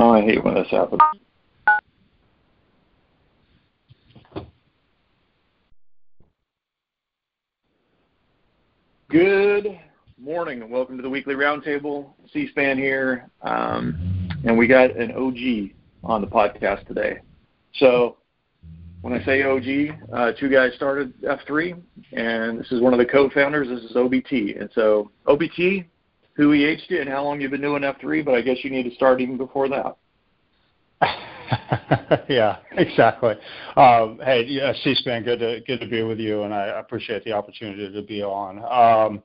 Oh, I hate when this happens. Good morning and welcome to the weekly roundtable. C-SPAN here, um, and we got an OG on the podcast today. So when I say OG, uh, two guys started F3, and this is one of the co-founders. This is OBT, and so OBT, who EH'd you and how long you've been doing F3, but I guess you need to start even before that. yeah, exactly. Um, hey, yeah, C-SPAN, good to good to be with you, and I appreciate the opportunity to be on. Um,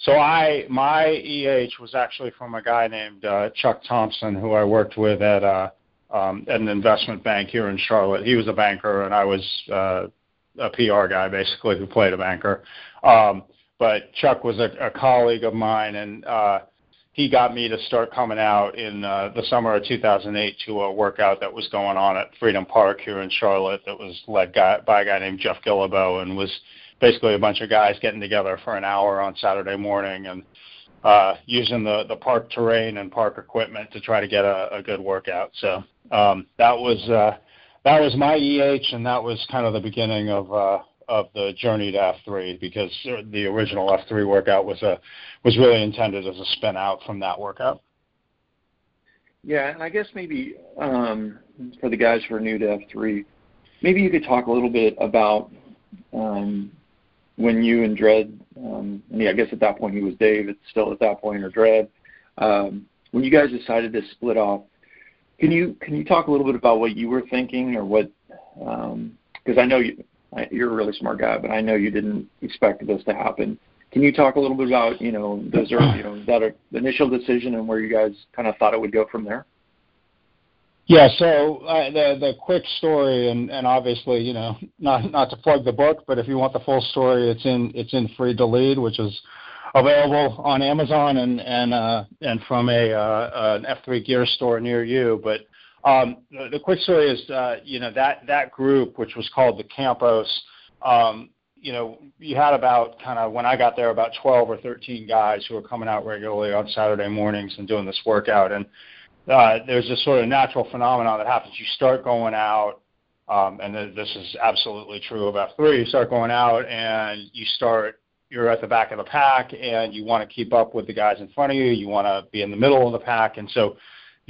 so I my EH was actually from a guy named uh, Chuck Thompson, who I worked with at uh, um, at an investment bank here in Charlotte. He was a banker, and I was uh, a PR guy, basically, who played a banker. Um, but Chuck was a, a colleague of mine, and uh, he got me to start coming out in uh, the summer of 2008 to a workout that was going on at Freedom Park here in Charlotte that was led guy, by a guy named Jeff Guillebeau and was basically a bunch of guys getting together for an hour on Saturday morning and uh, using the, the park terrain and park equipment to try to get a, a good workout. So um, that was uh, that was my EH, and that was kind of the beginning of uh, of the journey to F3 because the original F3 workout was a was really intended as a spin out from that workout. Yeah, and I guess maybe um, for the guys who are new to F3, maybe you could talk a little bit about um, when you and Dred, um, I mean, I guess at that point he was Dave, it's still at that point, or Dred, um, when you guys decided to split off. Can you can you talk a little bit about what you were thinking, or what? Because um, I know you, you're a really smart guy, but I know you didn't expect this to happen. Can you talk a little bit about you know those are you know that initial decision and where you guys kind of thought it would go from there? Yeah, so uh, the the quick story, and, and obviously, you know, not not to plug the book, but if you want the full story, it's in it's in Freed to Lead, which is available on Amazon and and uh, and from a uh, an F3 gear store near you. But um, the, the, quick story is, uh, you know, that that group, which was called the Campus, um, you know, you had about kind of when I got there about 12 or 13 guys who were coming out regularly on Saturday mornings and doing this workout. And uh, there's this sort of natural phenomenon that happens. You start going out, um, and this is absolutely true of F3. You start going out and you start, you're at the back of the pack and you want to keep up with the guys in front of you. You want to be in the middle of the pack. And so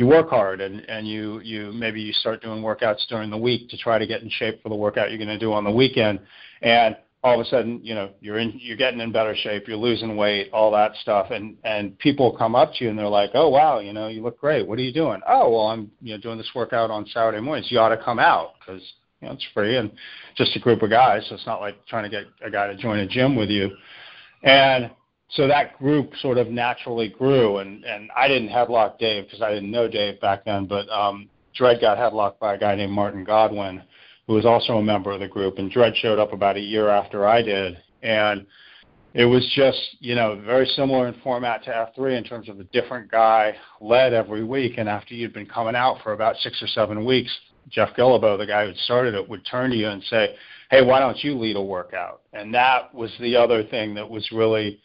you work hard and and you you maybe you start doing workouts during the week to try to get in shape for the workout you're going to do on the weekend. And all of a sudden you know you're in you're getting in better shape you're losing weight all that stuff. And and people come up to you and they're like oh wow you know you look great. What are you doing? Oh well i'm you know doing this workout on saturday mornings you ought to come out because you know it's free and just a group of guys. So it's not like trying to get a guy to join a gym with you. And so that group sort of naturally grew and and I didn't headlock Dave because I didn't know Dave back then but um got headlocked by a guy named Martin Godwin who was also a member of the group and Dred showed up about a year after I did. And it was just you know very similar in format to F3 in terms of a different guy led every week and after you'd been coming out for about six or seven weeks Jeff Guillebeau the guy who started it would turn to you and say hey why don't you lead a workout? And that was the other thing that was really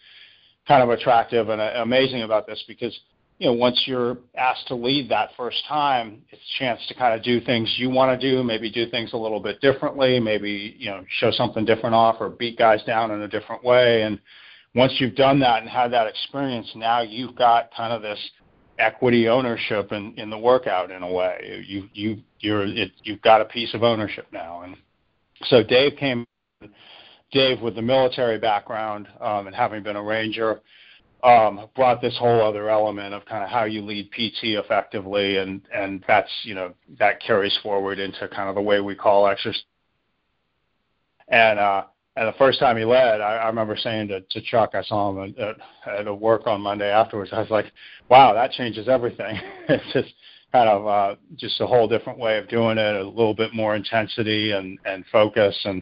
kind of attractive and uh, amazing about this because you know once you're asked to lead that first time, it's a chance to kind of do things you want to do, maybe do things a little bit differently, maybe you know show something different off or beat guys down in a different way. And once you've done that and had that experience, now you've got kind of this equity ownership in, in the workout in a way. You you you're it, you've got a piece of ownership now. And so Dave came Dave, with the military background um, and having been a ranger, um, brought this whole other element of kind of how you lead PT effectively, and and that's you know that carries forward into kind of the way we call exercise. And uh, and the first time he led, I, I remember saying to, to Chuck, I saw him at, at, work on Monday afterwards. I was like, "Wow, that changes everything." it's just kind of uh, just a whole different way of doing it, a little bit more intensity and and focus, and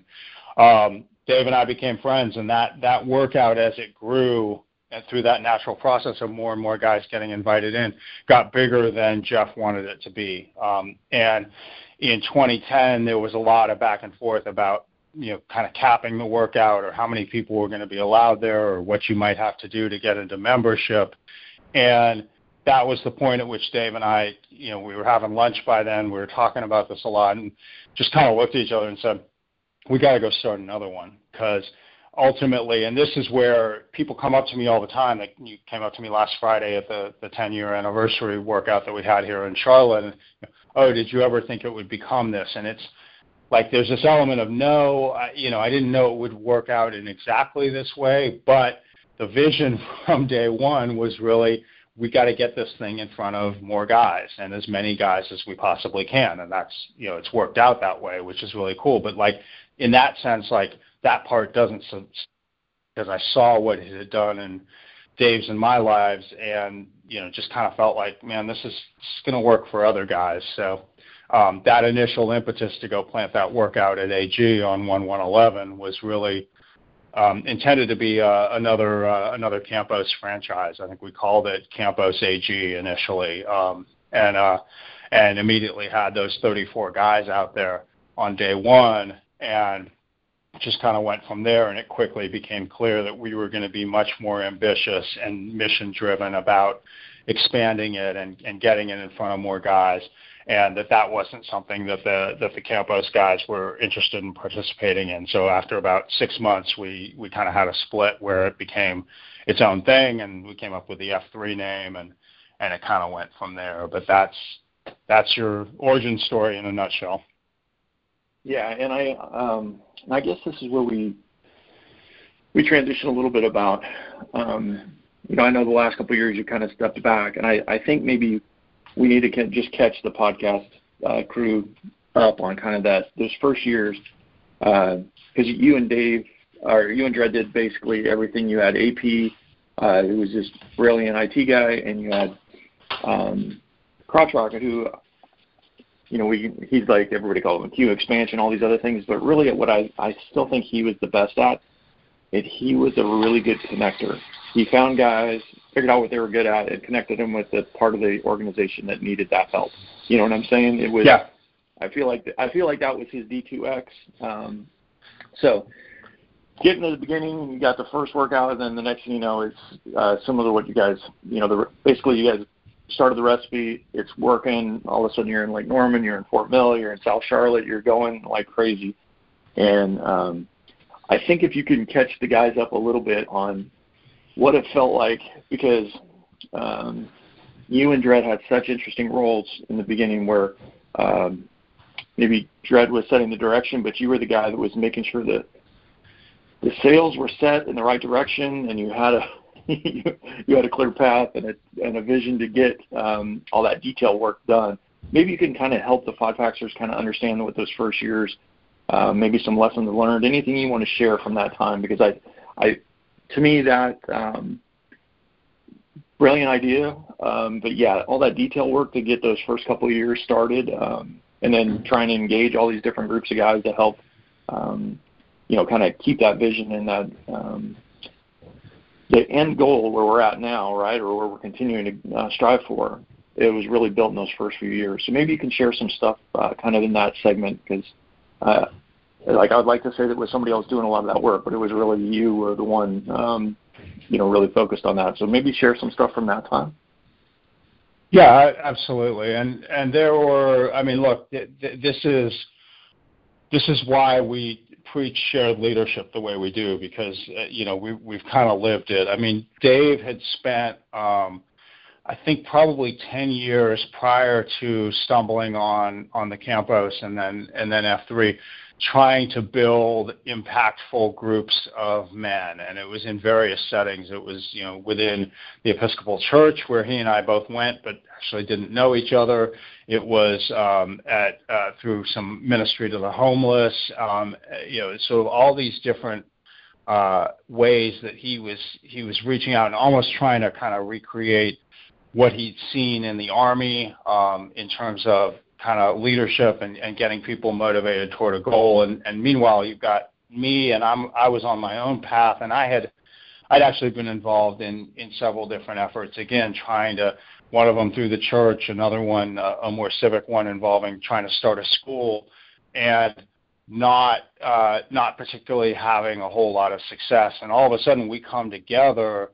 um, Dave and I became friends, and that that workout as it grew and through that natural process of more and more guys getting invited in, got bigger than Jeff wanted it to be. Um, and in 2010, there was a lot of back and forth about you know kind of capping the workout or how many people were going to be allowed there or what you might have to do to get into membership. And that was the point at which Dave and I, you know, we were having lunch by then. We were talking about this a lot and just kind of looked at each other and said, we got to go start another one because ultimately, and this is where people come up to me all the time. Like you came up to me last Friday at the the 10 year anniversary workout that we had here in Charlotte. And, oh, did you ever think it would become this? And it's like there's this element of no, I, you know, I didn't know it would work out in exactly this way, but the vision from day one was really we got to get this thing in front of more guys and as many guys as we possibly can and that's you know it's worked out that way which is really cool but like in that sense, like that part doesn't because I saw what it had done in Dave's and my lives, and you know, just kind of felt like, man, this is, going to work for other guys. So um, that initial impetus to go plant that workout at AG on one one eleven was really um, intended to be uh, another uh, another Campus franchise. I think we called it Campus AG initially, um, and uh, and immediately had those 34 guys out there on day one and just kind of went from there. And it quickly became clear that we were going to be much more ambitious and mission driven about expanding it and, and getting it in front of more guys. And that that wasn't something that the that the campus guys were interested in participating in. So after about six months, we we kind of had a split where it became its own thing, and we came up with the F3 name, and and it kind of went from there. But that's that's your origin story in a nutshell. Yeah, and I um, I guess this is where we we transition a little bit about um, you know I know the last couple of years you kind of stepped back, and I I think maybe we need to just catch the podcast uh, crew up on kind of that those first years because uh, you and Dave or you and Dred did basically everything. You had AP, uh, who was this brilliant IT guy, and you had um, Crotch Rocket, who you know, we he's like everybody calls him Q expansion, all these other things, but really what I I still think he was the best at. It he was a really good connector. He found guys, figured out what they were good at, and connected them with the part of the organization that needed that help. You know what I'm saying? It was. Yeah. I feel like I feel like that was his D2X. Um, so getting to the beginning, you got the first workout, and then the next thing you know, it's uh, similar to what you guys, you know, the basically you guys started the recipe, it's working. All of a sudden, you're in Lake Norman, you're in Fort Mill, you're in South Charlotte, you're going like crazy. And um, I think if you can catch the guys up a little bit on what it felt like, because um, you and Dred had such interesting roles in the beginning where um, maybe Dred was setting the direction, but you were the guy that was making sure that the sails were set in the right direction, and you had a you had a clear path and a and a vision to get um, all that detail work done. Maybe you can kind of help the five packsers kind of understand what those first years, uh, maybe some lessons learned, anything you want to share from that time, because I, I, to me that um, brilliant idea. Um, but yeah, all that detail work to get those first couple of years started, um, and then trying to engage all these different groups of guys to help, um, you know, kind of keep that vision and that um, the end goal where we're at now, right, or where we're continuing to uh, strive for. It was really built in those first few years. So maybe you can share some stuff uh, kind of in that segment because. Uh, like I would like to say that it was somebody else doing a lot of that work, but it was really you were the one um, you know really focused on that. So maybe share some stuff from that time. Yeah, absolutely. And and there were, I mean, look, th- th- this is this is why we preach shared leadership the way we do because uh, you know we we've kind of lived it. I mean, Dave had spent. Um, I think probably 10 years prior to stumbling on on the campus and then and then F3 trying to build impactful groups of men. And it was in various settings. It was you know within the episcopal church where he and i both went but actually didn't know each other. It was um, at uh, through some ministry to the homeless um, you know sort of all these different uh, ways that he was he was reaching out and almost trying to kind of recreate what he'd seen in the army um, in terms of kind of leadership and, and getting people motivated toward a goal. And, and meanwhile, you've got me, and I'm I was on my own path, and I had I'd actually been involved in in several different efforts. Again, trying to one of them through the church, another one uh, a more civic one involving trying to start a school, and not uh, not particularly having a whole lot of success. And all of a sudden, we come together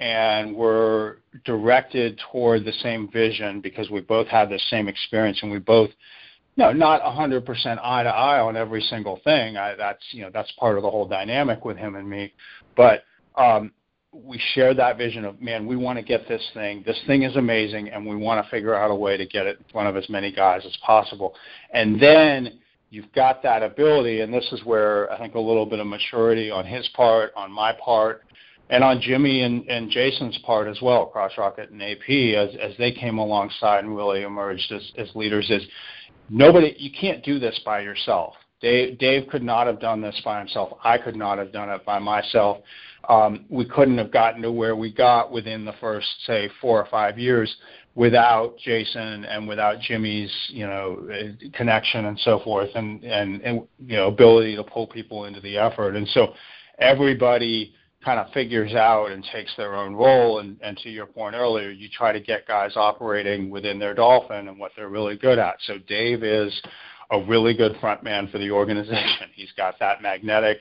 and we're directed toward the same vision because we both have the same experience and we both no not 100% eye to eye on every single thing. I, that's you know that's part of the whole dynamic with him and me. But um, we share that vision of man we want to get this thing. This thing is amazing and we want to figure out a way to get it in front of as many guys as possible. And then you've got that ability and this is where i think a little bit of maturity on his part on my part and on Jimmy and, and Jason's part as well, Crotch Rocket and AP, as, as they came alongside and really emerged as, as leaders, is nobody, you can't do this by yourself. Dave, Dave could not have done this by himself. I could not have done it by myself. Um, we couldn't have gotten to where we got within the first, say, four or five years without Jason and without Jimmy's, you know, connection and so forth, and and, and you know, ability to pull people into the effort. And so, everybody kind of figures out and takes their own role. And, and to your point earlier, you try to get guys operating within their dolphin and what they're really good at. So Dave is a really good front man for the organization. He's got that magnetic,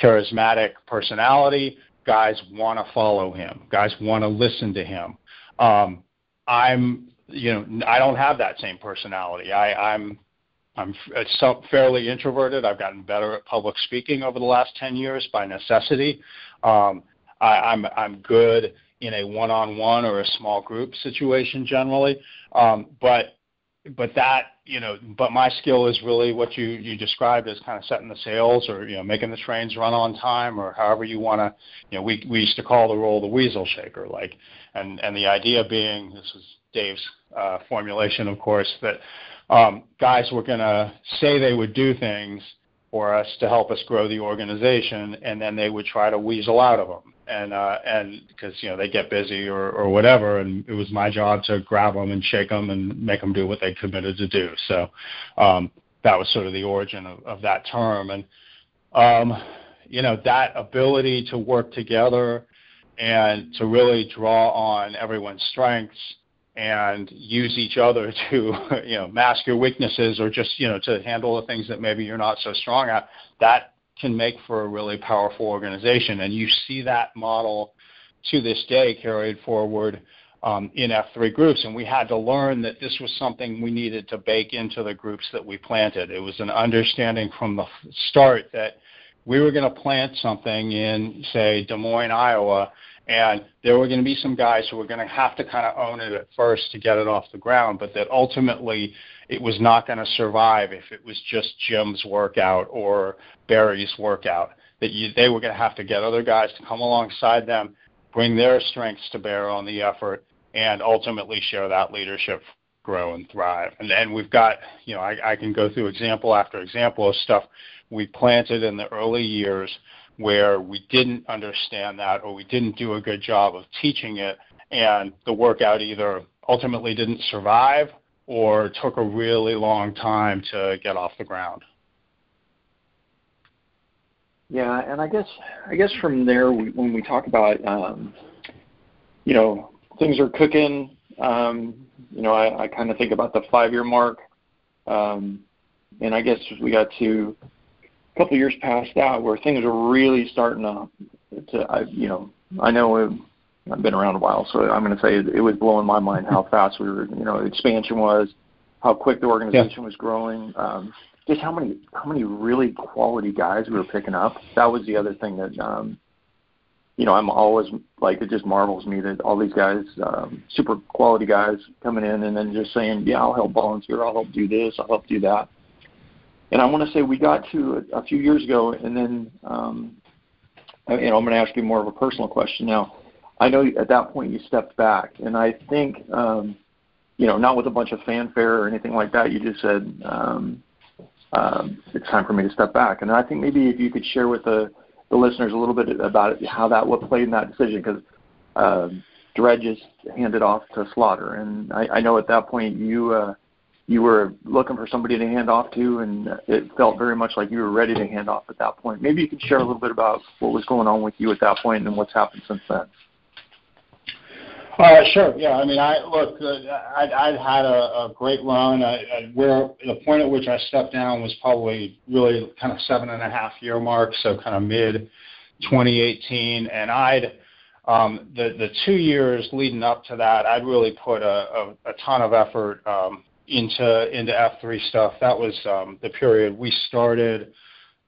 charismatic personality. Guys want to follow him. Guys want to listen to him. Um, I'm, you know, I don't have that same personality. I, I'm I'm fairly introverted. I've gotten better at public speaking over the last 10 years by necessity. Um, I, I'm I'm good in a one-on-one or a small group situation generally, um, but but that you know but my skill is really what you you described as kind of setting the sails or you know making the trains run on time or however you want to you know we we used to call the role the weasel shaker like and and the idea being this is Dave's uh, formulation of course that um, guys were going to say they would do things for us to help us grow the organization, and then they would try to weasel out of them, and uh, and because you know they get busy or or whatever, and it was my job to grab them and shake them and make them do what they committed to do. So um, that was sort of the origin of, of that term, and um, you know that ability to work together and to really draw on everyone's strengths and use each other to you know mask your weaknesses or just you know to handle the things that maybe you're not so strong at that can make for a really powerful organization. And you see that model to this day carried forward um, in F3 groups. And we had to learn that this was something we needed to bake into the groups that we planted. It was an understanding from the start that we were going to plant something in say Des Moines Iowa And there were going to be some guys who were going to have to kind of own it at first to get it off the ground, but that ultimately it was not going to survive if it was just Jim's workout or Barry's workout. That you, they were going to have to get other guys to come alongside them, bring their strengths to bear on the effort, and ultimately share that leadership grow and thrive. And then we've got, you know, I, I can go through example after example of stuff we planted in the early years where we didn't understand that or we didn't do a good job of teaching it, and the workout either ultimately didn't survive or took a really long time to get off the ground. Yeah, and I guess I guess from there, we, when we talk about, um, you know, things are cooking. Um, you know, I, I kind of think about the five-year mark, um, and I guess we got to a couple of years past that where things are really starting to, to I, you know, I know it, I've been around a while, so I'm going to say it, it was blowing my mind how fast we were, you know, expansion was, how quick the organization yeah. was growing, um, just how many how many really quality guys we were picking up. That was the other thing that, um, you know, I'm always like it just marvels me that all these guys, um, super quality guys, coming in and then just saying, yeah, I'll help volunteer, I'll help do this, I'll help do that. And I want to say we got to a, a few years ago, and then um, you know I'm going to ask you more of a personal question now. I know at that point you stepped back, and I think um, you know not with a bunch of fanfare or anything like that. You just said um, um, it's time for me to step back, and I think maybe if you could share with the the listeners a little bit about it, how that what played in that decision because. Um, Dred just handed off to Slaughter, and I, I know at that point you uh, you were looking for somebody to hand off to, and it felt very much like you were ready to hand off at that point. Maybe you could share a little bit about what was going on with you at that point and what's happened since then. Uh, sure. Yeah. I mean, I look. Uh, I'd, I'd had a, a great run. I, I, where the point at which I stepped down was probably really kind of seven and a half year mark, so kind of mid 2018, and I'd um, the the two years leading up to that, I'd really put a, a, a ton of effort um, into into F3 stuff. That was um, the period we started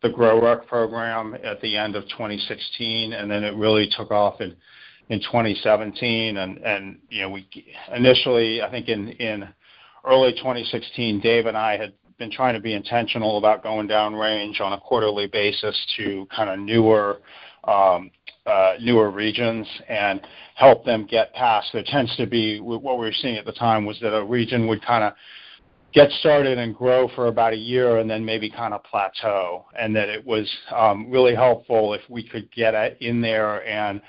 the GrowRuck program at the end of 2016, and then it really took off in in 2017. And and you know we initially I think in in early 2016, Dave and I had been trying to be intentional about going down range on a quarterly basis to kind of newer um, uh, newer regions and help them get past. There tends to be what we were seeing at the time was that a region would kind of get started and grow for about a year and then maybe kind of plateau, and that it was um, really helpful if we could get in there and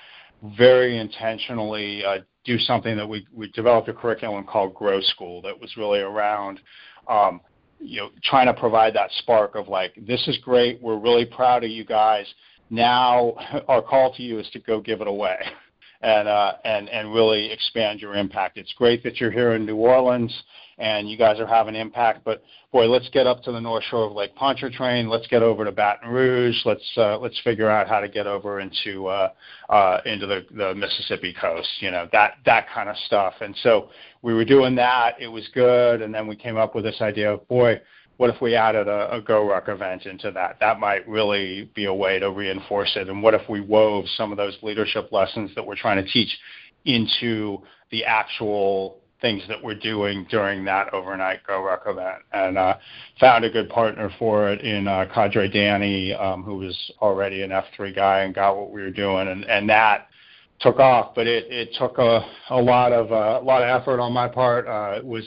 very intentionally uh, do something that we we developed a curriculum called Grow School that was really around. Um, you know, trying to provide that spark of like, this is great. We're really proud of you guys now our call to you is to go give it away and uh, and and really expand your impact. It's great that you're here in New Orleans and you guys are having impact, but boy, let's get up to the North Shore of Lake Pontchartrain. Let's get over to Baton Rouge. Let's uh, let's figure out how to get over into uh, uh, into the, the Mississippi coast. You know that that kind of stuff. And so we were doing that. It was good, and then we came up with this idea of boy what if we added a, a GoRuck event into that? That might really be a way to reinforce it. And what if we wove some of those leadership lessons that we're trying to teach into the actual things that we're doing during that overnight GoRuck event? And uh, found a good partner for it in uh, Cadre Danny, um, who was already an F3 guy and got what we were doing. And, and that took off, but it, it took a, a lot of uh, a lot of effort on my part. Uh, it was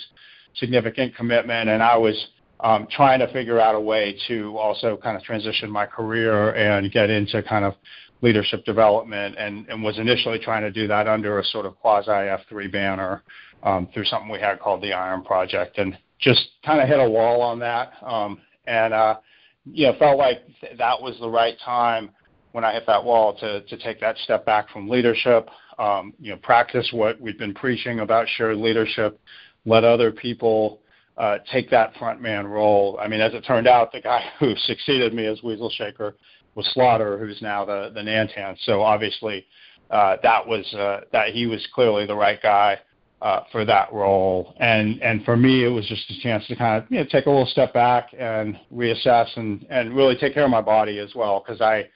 significant commitment, and I was um, trying to figure out a way to also kind of transition my career and get into kind of leadership development and, and was initially trying to do that under a sort of quasi F3 banner um, through something we had called the Iron Project and just kind of hit a wall on that. Um, and, uh, you know, felt like th- that was the right time when I hit that wall to, to take that step back from leadership, um, you know, practice what we've been preaching about shared leadership, let other people uh, take that front man role. I mean, as it turned out, the guy who succeeded me as Weasel Shaker was Slaughter, who's now the the Nantan. So obviously, uh, that was uh, that he was clearly the right guy uh, for that role. And and for me, it was just a chance to kind of you know, take a little step back and reassess and and really take care of my body as well because I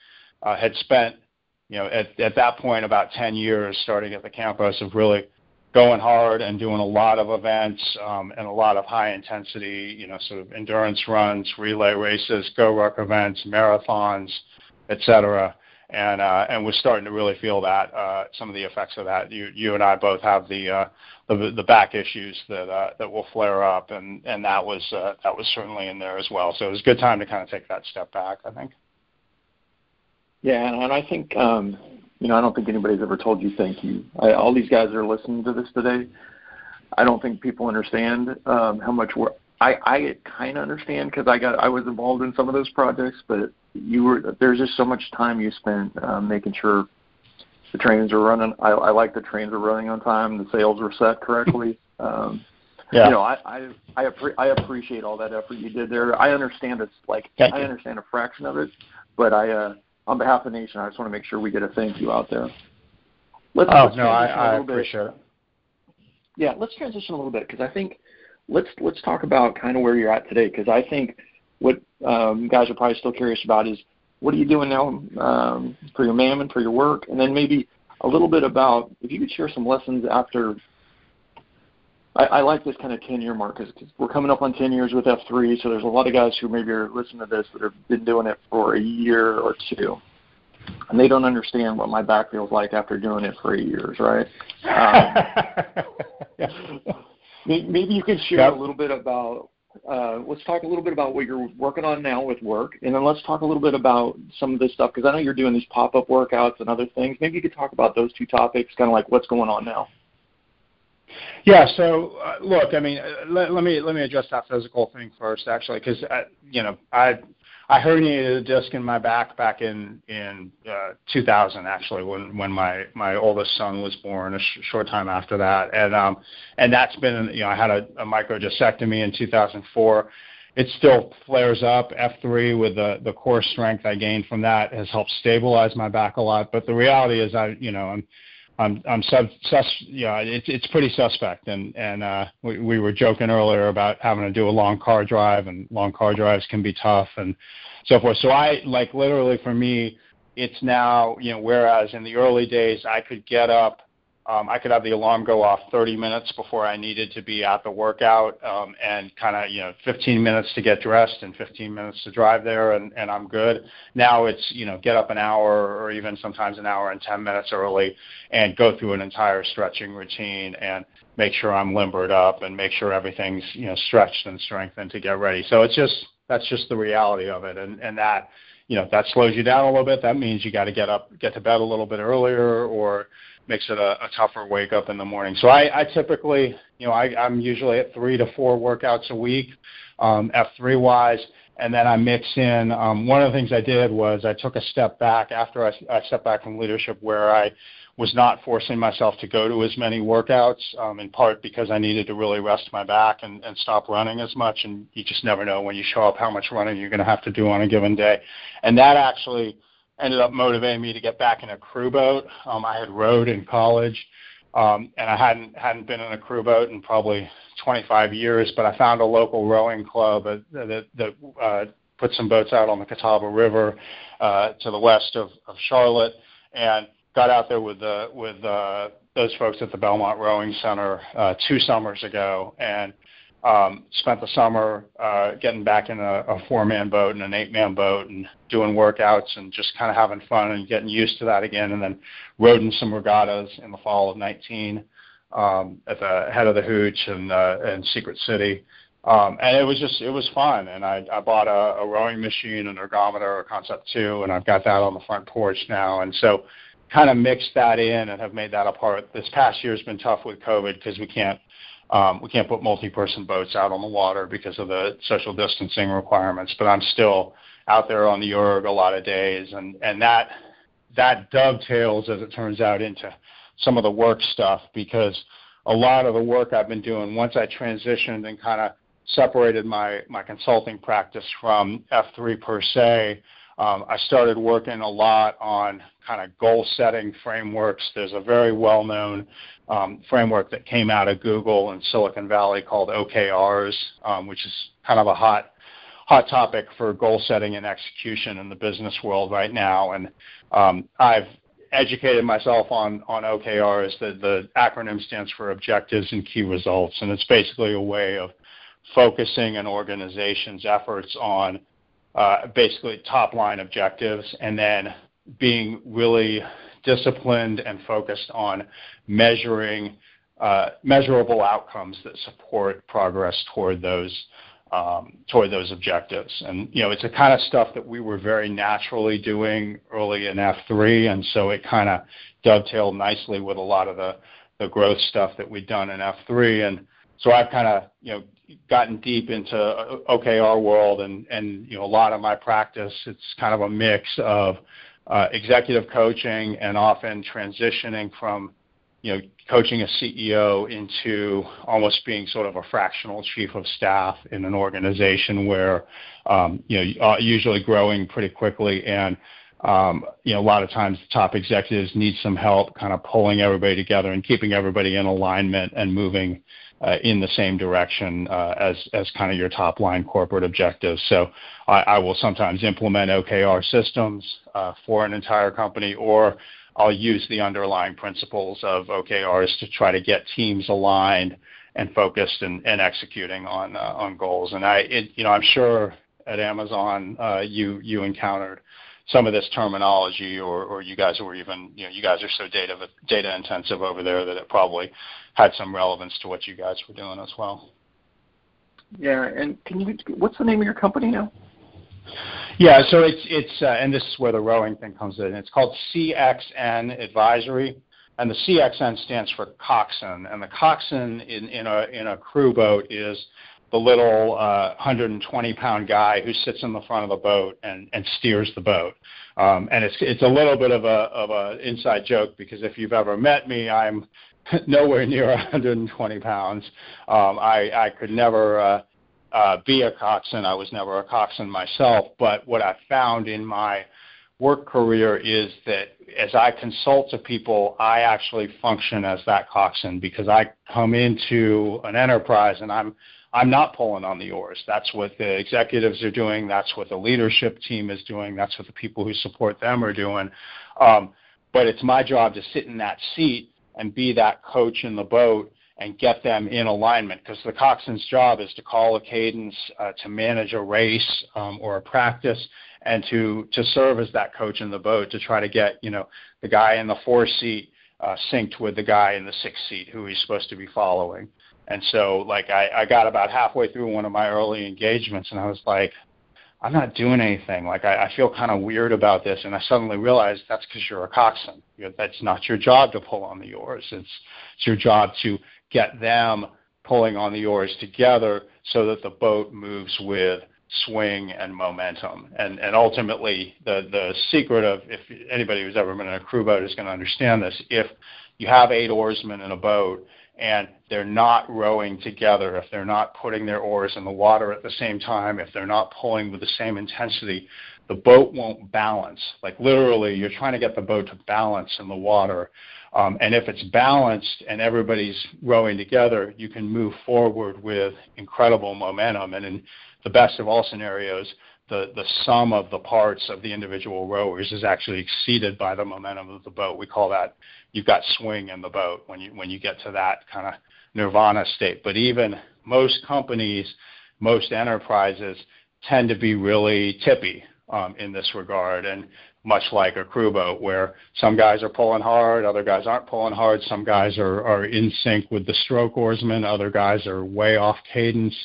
uh, had spent you know, at, at that point, about 10 years starting at the campus of really going hard and doing a lot of events um, and a lot of high intensity, you know, sort of endurance runs, relay races, go GORUCK events, marathons, et cetera. And, uh, and we're starting to really feel that, uh, some of the effects of that. You, you and I both have the, uh, the, the back issues that, uh, that will flare up and, and that was, uh, that was certainly in there as well. So it was a good time to kind of take that step back, I think. Yeah, and I think um, you know I don't think anybody's ever told you thank you. I, all these guys that are listening to this today, I don't think people understand um, how much work. I I kind of understand because I got I was involved in some of those projects, but you were there's just so much time you spent um, making sure the trains are running. I, I like the trains are running on time. The sails were set correctly. Um, yeah. You know, I I I, appre- I appreciate all that effort you did there. I understand it's like Thank I you. understand a fraction of it, but I uh on behalf of the nation, I just want to make sure we get a thank you out there. Let's, oh let's no, I, I appreciate bit. it. Yeah, let's transition a little bit because I think let's let's talk about kind of where you're at today because I think what um, guys are probably still curious about is what are you doing now um, for your mammon for your work, and then maybe a little bit about if you could share some lessons after I, I like this kind of 10 year mark because we're coming up on 10 years with F3. So there's a lot of guys who maybe are listening to this that have been doing it for a year or two. And they don't understand what my back feels like after doing it for eight years, right? Um, maybe you can share a little bit about uh, let's talk a little bit about what you're working on now with work, and then let's talk a little bit about some of this stuff because I know you're doing these pop-up workouts and other things. Maybe you could talk about those two topics, kind of like what's going on now. Yeah. So uh, look, I mean, uh, let, let me let me address that physical thing first, actually, because uh, you know I I herniated a disc in my back back in in uh, 2000 actually when when my my oldest son was born a sh- short time after that. And um and that's been you know I had a, a microdiscectomy in 2004 it still flares up. F3 with the the core strength I gained from that has helped stabilize my back a lot. But the reality is I you know I'm I'm I'm sub, sus, yeah, it's it's pretty suspect, and and uh, we we were joking earlier about having to do a long car drive, and long car drives can be tough, and so forth. So I like literally for me, it's now you know whereas in the early days I could get up um, I could have the alarm go off 30 minutes before I needed to be at the workout, um, and kind of you know 15 minutes to get dressed and 15 minutes to drive there, and, and I'm good. Now it's you know get up an hour or even sometimes an hour and 10 minutes early, and go through an entire stretching routine and make sure I'm limbered up and make sure everything's you know stretched and strengthened to get ready. So it's just that's just the reality of it, and and that you know that slows you down a little bit. That means you got to get up, get to bed a little bit earlier, or makes it a, a tougher wake up in the morning. So I, I typically, you know, I, I'm usually at three to four workouts a week, um, F3 wise, and then I mix in. Um, one of the things I did was I took a step back after I, I stepped back from leadership, where I was not forcing myself to go to as many workouts, um, in part because I needed to really rest my back and, and stop running as much. And you just never know when you show up how much running you're going to have to do on a given day. And that actually ended up motivating me to get back in a crew boat. Um, I had rowed in college, um, and I hadn't hadn't been in a crew boat in probably 25 years. But I found a local rowing club that that, that uh, put some boats out on the Catawba River uh, to the west of, of Charlotte, and got out there with the with uh, those folks at the Belmont Rowing Center uh, two summers ago, and um, spent the summer uh, getting back in a, a four-man boat and an eight-man boat and doing workouts and just kind of having fun and getting used to that again. And then rode in some regattas in the fall of 19 um, at the head of the Hooch and uh, in Secret City. Um, and it was just it was fun. And I, I bought a, a rowing machine, an ergometer, a Concept Two, and I've got that on the front porch now. And so kind of mixed that in and have made that a part. This past year has been tough with COVID because we can't um, we can't put multi-person boats out on the water because of the social distancing requirements, but I'm still out there on the erg a lot of days, and and that that dovetails as it turns out into some of the work stuff because a lot of the work I've been doing once I transitioned and kind of separated my my consulting practice from F3 per se um, I started working a lot on kind of goal setting frameworks. There's a very well known um, framework that came out of Google and Silicon Valley called OKRs, um, which is kind of a hot hot topic for goal setting and execution in the business world right now. And um, I've educated myself on on OKRs. The the acronym stands for Objectives and Key Results, and it's basically a way of focusing an organization's efforts on basically top line objectives and then being really disciplined and focused on measuring measurable outcomes that support progress toward those toward those objectives. And you know, it's the kind of stuff that we were very naturally doing early in F3, and so it kind of dovetailed nicely with a lot of the the growth stuff that we'd done in F3. So I've kind of you know gotten deep into OKR world, and and you know a lot of my practice it's kind of a mix of uh, executive coaching and often transitioning from you know coaching a CEO into almost being sort of a fractional chief of staff in an organization where um, you know uh, usually growing pretty quickly and um, you know a lot of times the top executives need some help kind of pulling everybody together and keeping everybody in alignment and moving in the same direction uh, as kind of your top line corporate objectives. So I, will sometimes implement OKR systems uh, for an entire company, or I'll use the underlying principles of OKRs to try to get teams aligned and focused and, executing on uh, goals. And I you know I'm sure at Amazon uh, you encountered some of this terminology, or, or you guys were even, you know, you guys are so data data intensive over there that it probably had some relevance to what you guys were doing as well. Yeah, and can you? What's the name of your company now? Yeah, so it's it's uh, and this is where the rowing thing comes in. It's called CXN Advisory, and the CXN stands for coxswain, and the coxswain in in a in a crew boat is the little uh, 120 pound guy who sits in the front of the boat and, and steers the boat. Um, and it's it's a little bit of a of an inside joke because if you've ever met me, I'm nowhere near 120 pounds. Um, I I could never uh, uh, be a coxswain. I was never a coxswain myself. But what I found in my work career is that as I consult to people, I actually function as that coxswain because I come into an enterprise and I'm I'm not pulling on the oars. That's what the executives are doing. That's what the leadership team is doing. That's what the people who support them are doing. Um, but it's my job to sit in that seat and be that coach in the boat and get them in alignment because the coxswain's job is to call a cadence, uh, to manage a race um, or a practice, and to to serve as that coach in the boat to try to get you know the guy in the four seat uh, synced with the guy in the six seat who he's supposed to be following. And so, like, I, I got about halfway through one of my early engagements, and I was like, I'm not doing anything. Like, I, I feel kind of weird about this. And I suddenly realized that's because you're a coxswain. You're, that's not your job to pull on the oars. It's, it's your job to get them pulling on the oars together so that the boat moves with swing and momentum. And, and ultimately, the, the secret of if anybody who's ever been in a crew boat is going to understand this, if you have eight oarsmen in a boat and they're not rowing together, if they're not putting their oars in the water at the same time, if they're not pulling with the same intensity, the boat won't balance. Like literally, you're trying to get the boat to balance in the water. Um, and if it's balanced and everybody's rowing together, you can move forward with incredible momentum. And in the best of all scenarios, the, the sum of the parts of the individual rowers is actually exceeded by the momentum of the boat. We call that you've got swing in the boat when you when you get to that kind of nirvana state. But even most companies, most enterprises tend to be really tippy um, in this regard, and much like a crew boat, where some guys are pulling hard, other guys aren't pulling hard. Some guys are are in sync with the stroke oarsmen, other guys are way off cadence,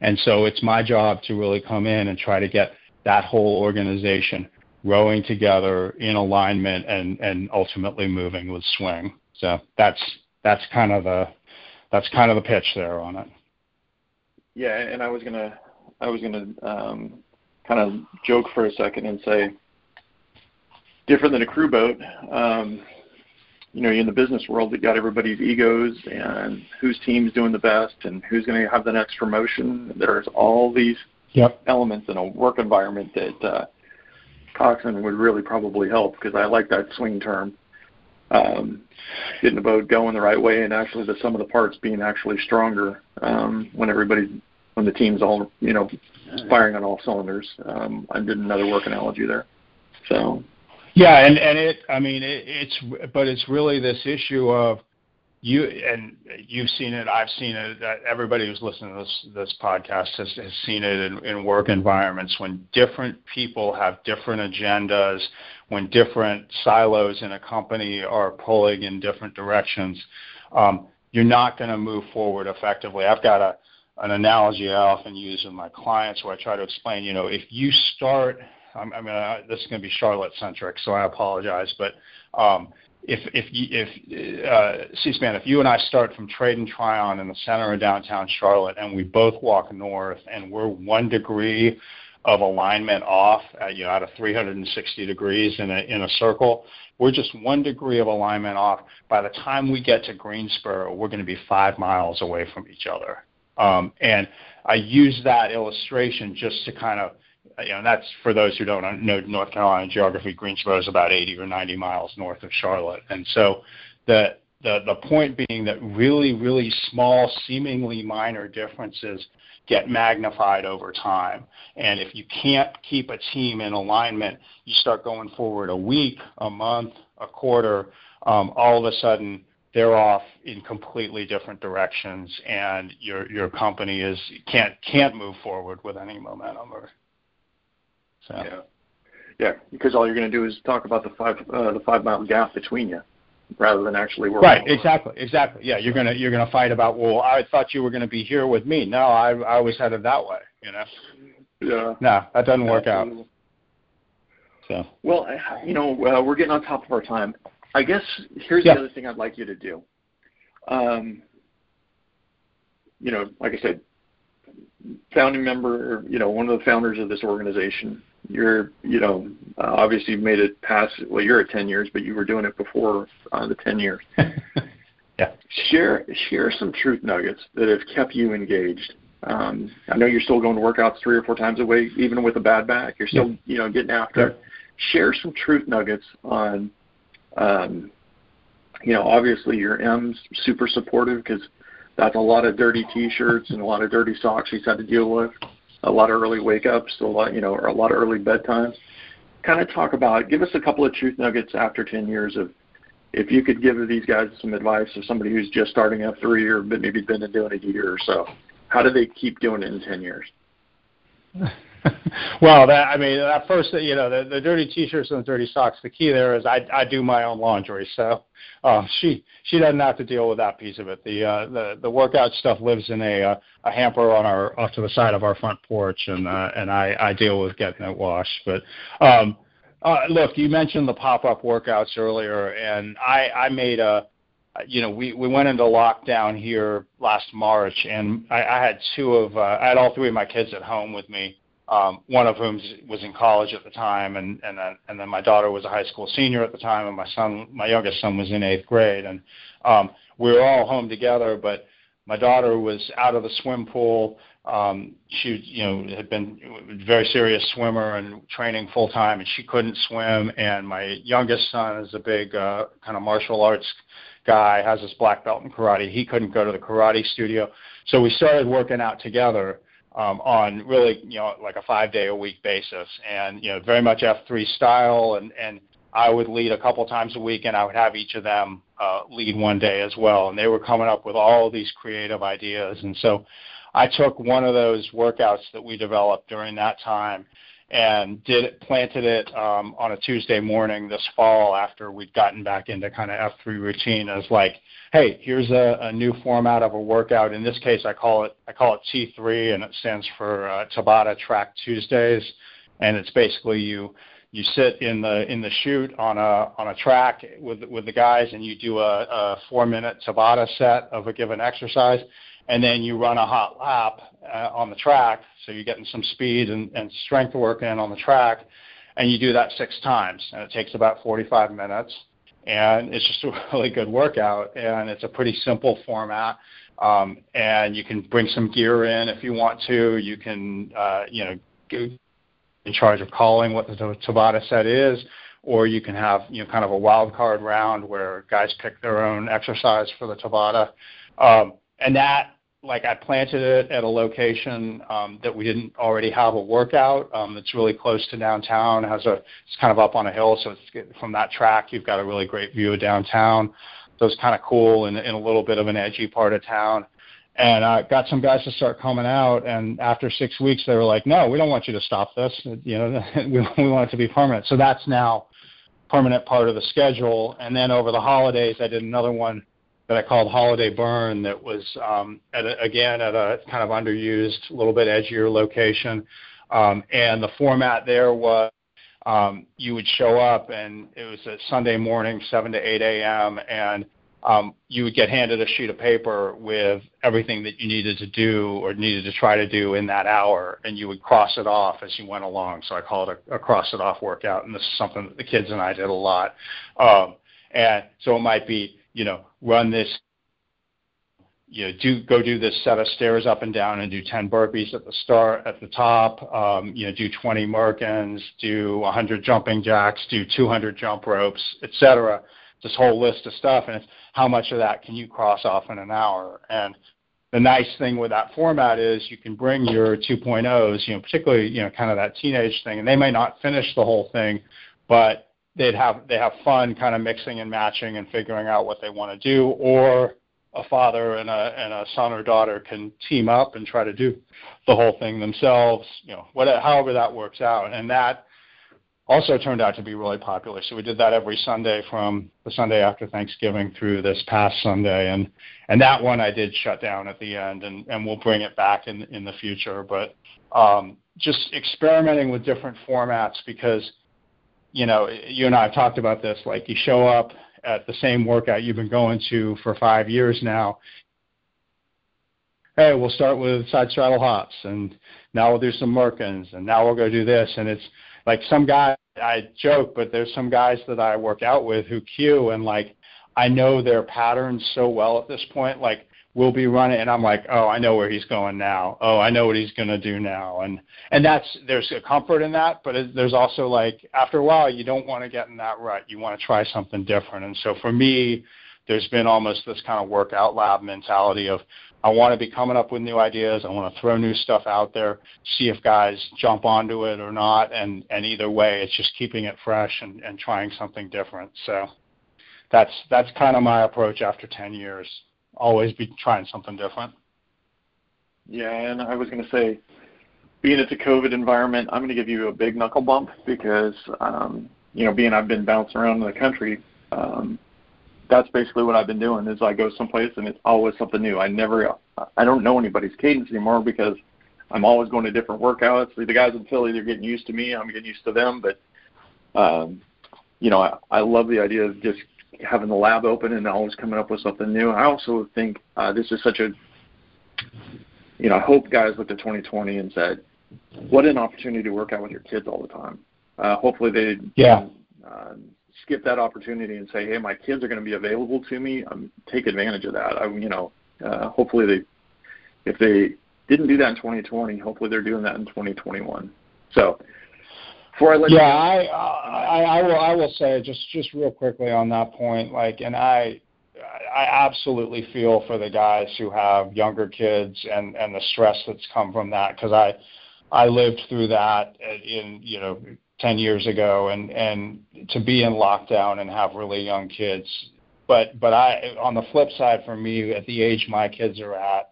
and so it's my job to really come in and try to get that whole organization rowing together in alignment and, and ultimately moving with swing. So that's that's kind of the that's kind of the pitch there on it. Yeah, and I was gonna I was gonna um, kind of joke for a second and say different than a crew boat. Um, you know, in the business world, you got everybody's egos and whose team's doing the best and who's going to have the next promotion. There's all these yep. elements in a work environment that uh, coxswain would really probably help because I like that swing term. Um, getting the boat going the right way and actually the sum of the parts being actually stronger um, when everybody's when the team's all you know firing on all cylinders. Um, I did another work analogy there. So Yeah, and and it, I mean, it, it's, but it's really this issue of you and you've seen it, I've seen it. Everybody who's listening to this this podcast has, has seen it in, in work environments when different people have different agendas, when different silos in a company are pulling in different directions. Um, you're not going to move forward effectively. I've got a an analogy I often use with my clients where I try to explain, you know, if you start, I I mean, this is going to be Charlotte centric, so I apologize, but um, if if if uh, C-SPAN, if you and I start from Trade and Tryon in the center of downtown Charlotte, and we both walk north, and we're one degree of alignment off, at, you know, out of 360 degrees in a in a circle, we're just one degree of alignment off. By the time we get to Greensboro, we're going to be five miles away from each other. Um, and I use that illustration just to kind of you know, that's for those who don't know North Carolina geography. Greensboro is about 80 or 90 miles north of Charlotte, and so the the the point being that really really small, seemingly minor differences get magnified over time. And if you can't keep a team in alignment, you start going forward a week, a month, a quarter. Um, all of a sudden, they're off in completely different directions, and your your company is can't can't move forward with any momentum or so. Yeah. Yeah, because all you're going to do is talk about the five uh, the five mile gap between you, rather than actually working. Right. Exactly. Exactly. Yeah. You're gonna you're gonna fight about. Well, I thought you were going to be here with me. No, I I was headed that way. You know. Yeah. No, that doesn't work Absolutely. out. So. Well, you know, uh, we're getting on top of our time. I guess here's yeah. the other thing I'd like you to do. Um, you know, like I said, founding member, you know, one of the founders of this organization. You're, you know, uh, obviously you've made it past. Well, you're at 10 years, but you were doing it before uh, the 10 years. yeah. Share share some truth nuggets that have kept you engaged. Um, I know you're still going to workouts three or four times a week, even with a bad back. You're still, yeah. you know, getting after it. Share some truth nuggets on, um, you know, obviously your M's super supportive because that's a lot of dirty T-shirts and a lot of dirty socks he's had to deal with. A lot of early wake ups, a lot, you know, or a lot of early bedtimes. Kind of talk about, give us a couple of truth nuggets after 10 years of, if you could give these guys some advice of somebody who's just starting F3 or maybe been doing it a year or so, how do they keep doing it in 10 years? well, that I mean, that first, you know, the, the dirty t-shirts and the dirty socks. The key there is I I do my own laundry, so uh, she she doesn't have to deal with that piece of it. The uh, the the workout stuff lives in a uh, a hamper on our off to the side of our front porch, and uh, and I I deal with getting it washed. But um, uh, look, you mentioned the pop-up workouts earlier, and I I made a you know, we, we went into lockdown here last March, and I, I had two of, uh, I had all three of my kids at home with me, um, one of whom was in college at the time, and and then and then my daughter was a high school senior at the time, and my son, my youngest son, was in eighth grade, and um, we were all home together. But my daughter was out of the swim pool. Um, she, you know, had been a very serious swimmer and training full time, and she couldn't swim. And my youngest son is a big uh, kind of martial arts guy, has his black belt in karate. He couldn't go to the karate studio, so we started working out together um, on really, you know, like a five day a week basis, and you know, very much F3 style. And and I would lead a couple times a week, and I would have each of them uh, lead one day as well. And they were coming up with all these creative ideas, and so I took one of those workouts that we developed during that time and did planted it um, on a Tuesday morning this fall after we'd gotten back into kind of F3 routine as like, hey, here's a, a new format of a workout. In this case, I call it I call it T3, and it stands for uh, Tabata Track Tuesdays, and it's basically you you sit in the in the chute on a on a track with with the guys, and you do a, a four minute Tabata set of a given exercise and then you run a hot lap uh, on the track, so you're getting some speed and, and strength work in on the track, and you do that six times, and it takes about 45 minutes, and it's just a really good workout, and it's a pretty simple format, um, and you can bring some gear in if you want to. You can, uh, you know, in charge of calling what the Tabata set is, or you can have you know kind of a wild card round where guys pick their own exercise for the Tabata. Um, and that like I planted it at a location um, that we didn't already have a workout. Um, it's really close to downtown. Has a it's kind of up on a hill, so it's from that track you've got a really great view of downtown. So it's kind of cool in, in a little bit of an edgy part of town. And I got some guys to start coming out, and after six weeks, they were like, "No, we don't want you to stop this. You know, we, we want it to be permanent." So that's now permanent part of the schedule. And then over the holidays, I did another one that I called Holiday Burn that was um, at a, again at a kind of underused, a little bit edgier location. Um, and the format there was um, you would show up and it was a Sunday morning, 7 to 8 a.m. and um, you would get handed a sheet of paper with everything that you needed to do or needed to try to do in that hour, and you would cross it off as you went along. So I call it a, a cross it off workout, and this is something that the kids and I did a lot. Um, and so it might be you know, run this, you know, do go do this set of stairs up and down and do 10 burpees at the start at the top. Um, you know, do 20 Merkins, do 100 jumping jacks, do 200 jump ropes, etc. This whole list of stuff, and it's how much of that can you cross off in an hour? And the nice thing with that format is you can bring your 2.0s, you know, particularly you know, kind of that teenage thing, and they may not finish the whole thing, but they'd have they have fun kind of mixing and matching and figuring out what they want to do or a father and a and a son or daughter can team up and try to do the whole thing themselves you know whatever however that works out. And that also turned out to be really popular. So we did that every sunday from the sunday after thanksgiving through this past sunday. And and that one i did shut down at the end and and we'll bring it back in in the future. But um just experimenting with different formats because you know, you and I have talked about this. Like you show up at the same workout you've been going to for five years now. Hey, we'll start with side straddle hops, and now we'll do some Merkins, and now we'll go do this. And it's like some guy. I joke, but there's some guys that I work out with who cue, and like I know their patterns so well at this point. Like will be running and I'm like, oh, I know where he's going now. Oh, I know what he's going to do now. And and that's there's a comfort in that, but it, there's also like after a while you don't want to get in that rut. You want to try something different. And so for me, there's been almost this kind of workout lab mentality of I want to be coming up with new ideas. I want to throw new stuff out there, see if guys jump onto it or not. And and either way, it's just keeping it fresh and, and trying something different. So that's that's kind of my approach after 10 years always be trying something different. Yeah, and I was going to say, being it's a COVID environment, I'm going to give you a big knuckle bump because, um, you know, being I've been bouncing around in the country, um, that's basically what I've been doing. Is I go someplace and it's always something new. I never, I don't know anybody's cadence anymore because I'm always going to different workouts. The guys in Philly, they're getting used to me. I'm getting used to them. But, um, you know, I, I love the idea of just having the lab open and always coming up with something new. I also think uh, this is such a, you know, I hope guys looked at 2020 and said, what an opportunity to work out with your kids all the time. Uh, hopefully they yeah. uh, skip that opportunity and say, hey, my kids are going to be available to me. Um, take advantage of that. I, you know, uh, hopefully they, if they didn't do that in 2020, hopefully they're doing that in 2021. So before I let yeah, I, I I will I will say just just real quickly on that point, like, and I I absolutely feel for the guys who have younger kids and and the stress that's come from that because I I lived through that in you know 10 years ago and and to be in lockdown and have really young kids. But but I on the flip side for me at the age my kids are at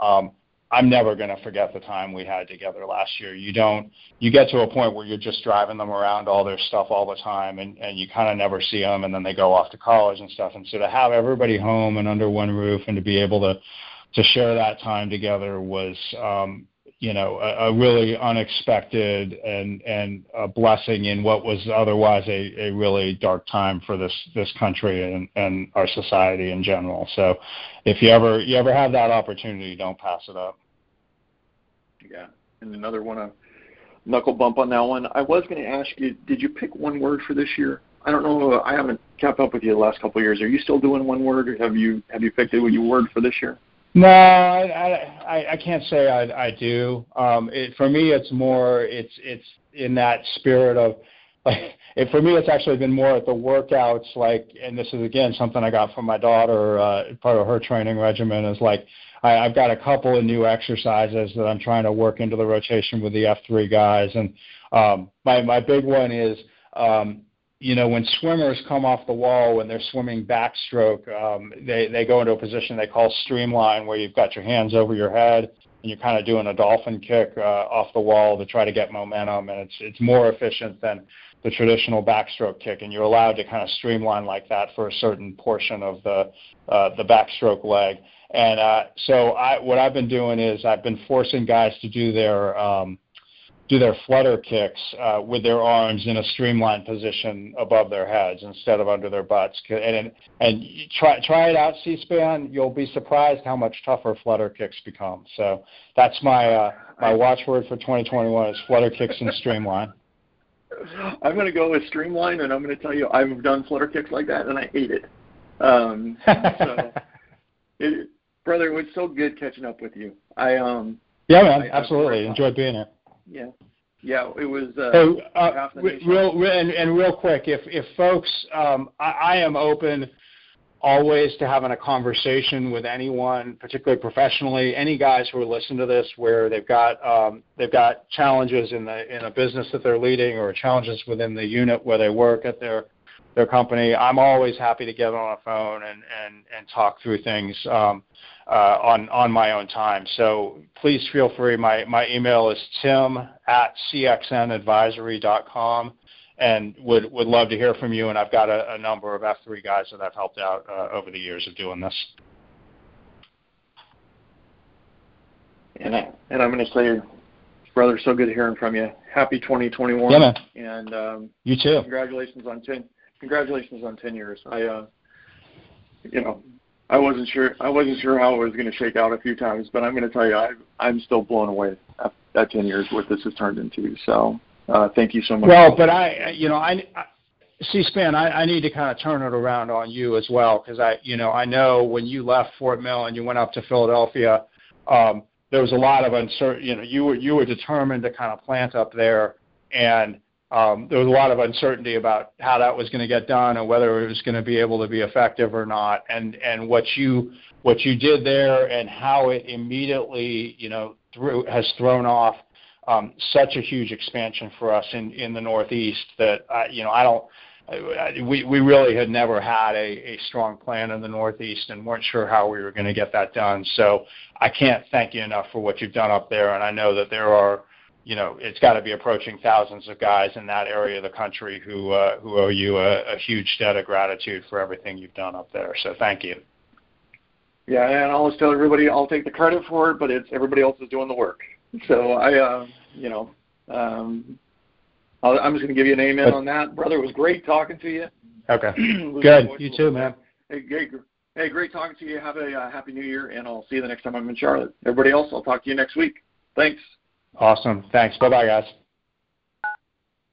um I'm never going to forget the time we had together last year. You don't, you get to a point where you're just driving them around all their stuff all the time and, and you kind of never see them and then they go off to college and stuff. And so to have everybody home and under one roof and to be able to, to share that time together was, um, you know, a, a really unexpected and, and a blessing in what was otherwise a, a really dark time for this, this country and, and our society in general. So if you ever, you ever have that opportunity, don't pass it up. Yeah, and another one, a knuckle bump on that one. I was going to ask you, did you pick one word for this year? I don't know. I haven't kept up with you the last couple of years. Are you still doing one word, or have you have you picked a word for this year? No, I I, I can't say I, I do. Um, it, for me, it's more it's it's in that spirit of like it, for me, it's actually been more at the workouts. Like, and this is again something I got from my daughter. Uh, part of her training regimen is like I, I've got a couple of new exercises that I'm trying to work into the rotation with the F3 guys, and um, my my big one is. Um, you know, when swimmers come off the wall when they're swimming backstroke, um, they they go into a position they call streamline, where you've got your hands over your head and you're kind of doing a dolphin kick uh, off the wall to try to get momentum, and it's it's more efficient than the traditional backstroke kick, and you're allowed to kind of streamline like that for a certain portion of the uh, the backstroke leg. And uh, so I, what I've been doing is I've been forcing guys to do their um, do their flutter kicks uh, with their arms in a streamlined position above their heads instead of under their butts. And and try try it out, C-SPAN. You'll be surprised how much tougher flutter kicks become. So that's my uh, my watchword for 2021 is flutter kicks and streamline. I'm going to go with streamline, and I'm going to tell you I've done flutter kicks like that, and I hate it. Um, so, it, brother, it was so good catching up with you. I um. Yeah, man, I, absolutely. Enjoyed being here. Yeah. Yeah, it was. Uh, so, uh, real, real and, and, real quick, if if folks, um, I, I, am open always to having a conversation with anyone, particularly professionally. Any guys who are listening to this, where they've got um, they've got challenges in the in a business that they're leading, or challenges within the unit where they work at their their company. I'm always happy to get on a phone and and and talk through things. Um, uh, on on my own time. So please feel free. My my email is tim at cxnadvisory.com, and would would love to hear from you. And I've got a, a number of F3 guys that I've helped out uh, over the years of doing this. And I, and I'm going to say, brother, so good hearing from you. Happy 2021. Yeah, man. And um, you too. Congratulations on ten. Congratulations on ten years. I, uh, you know, I wasn't sure. I wasn't sure how it was going to shake out a few times, but I'm going to tell you, I, I'm still blown away at 10 years what this has turned into. So, uh, thank you so much. Well, but I, you know, I, I C-SPAN, I, I need to kind of turn it around on you as well because I, you know, I know when you left Fort Mill and you went up to Philadelphia, um, there was a lot of uncertainty. You know, you were you were determined to kind of plant up there, and um, there was a lot of uncertainty about how that was going to get done and whether it was going to be able to be effective or not. And and what you what you did there and how it immediately you know threw, has thrown off um, such a huge expansion for us in in the Northeast that I, you know I don't. We we really had never had a, a strong plan in the Northeast and weren't sure how we were going to get that done. So I can't thank you enough for what you've done up there, and I know that there are you know, it's got to be approaching thousands of guys in that area of the country who uh, who owe you a, a huge debt of gratitude for everything you've done up there. So thank you. Yeah, and I'll just tell everybody I'll take the credit for it, but it's everybody else is doing the work. So I, uh, you know, um, I'll, I'm just going to give you an amen on that, brother. It was great talking to you. Okay. Good. You too, man. Hey, hey, hey, great talking to you. Have a uh, happy New Year, and I'll see you the next time I'm in Charlotte. Everybody else, I'll talk to you next week. Thanks. Awesome. Thanks. Bye-bye, guys.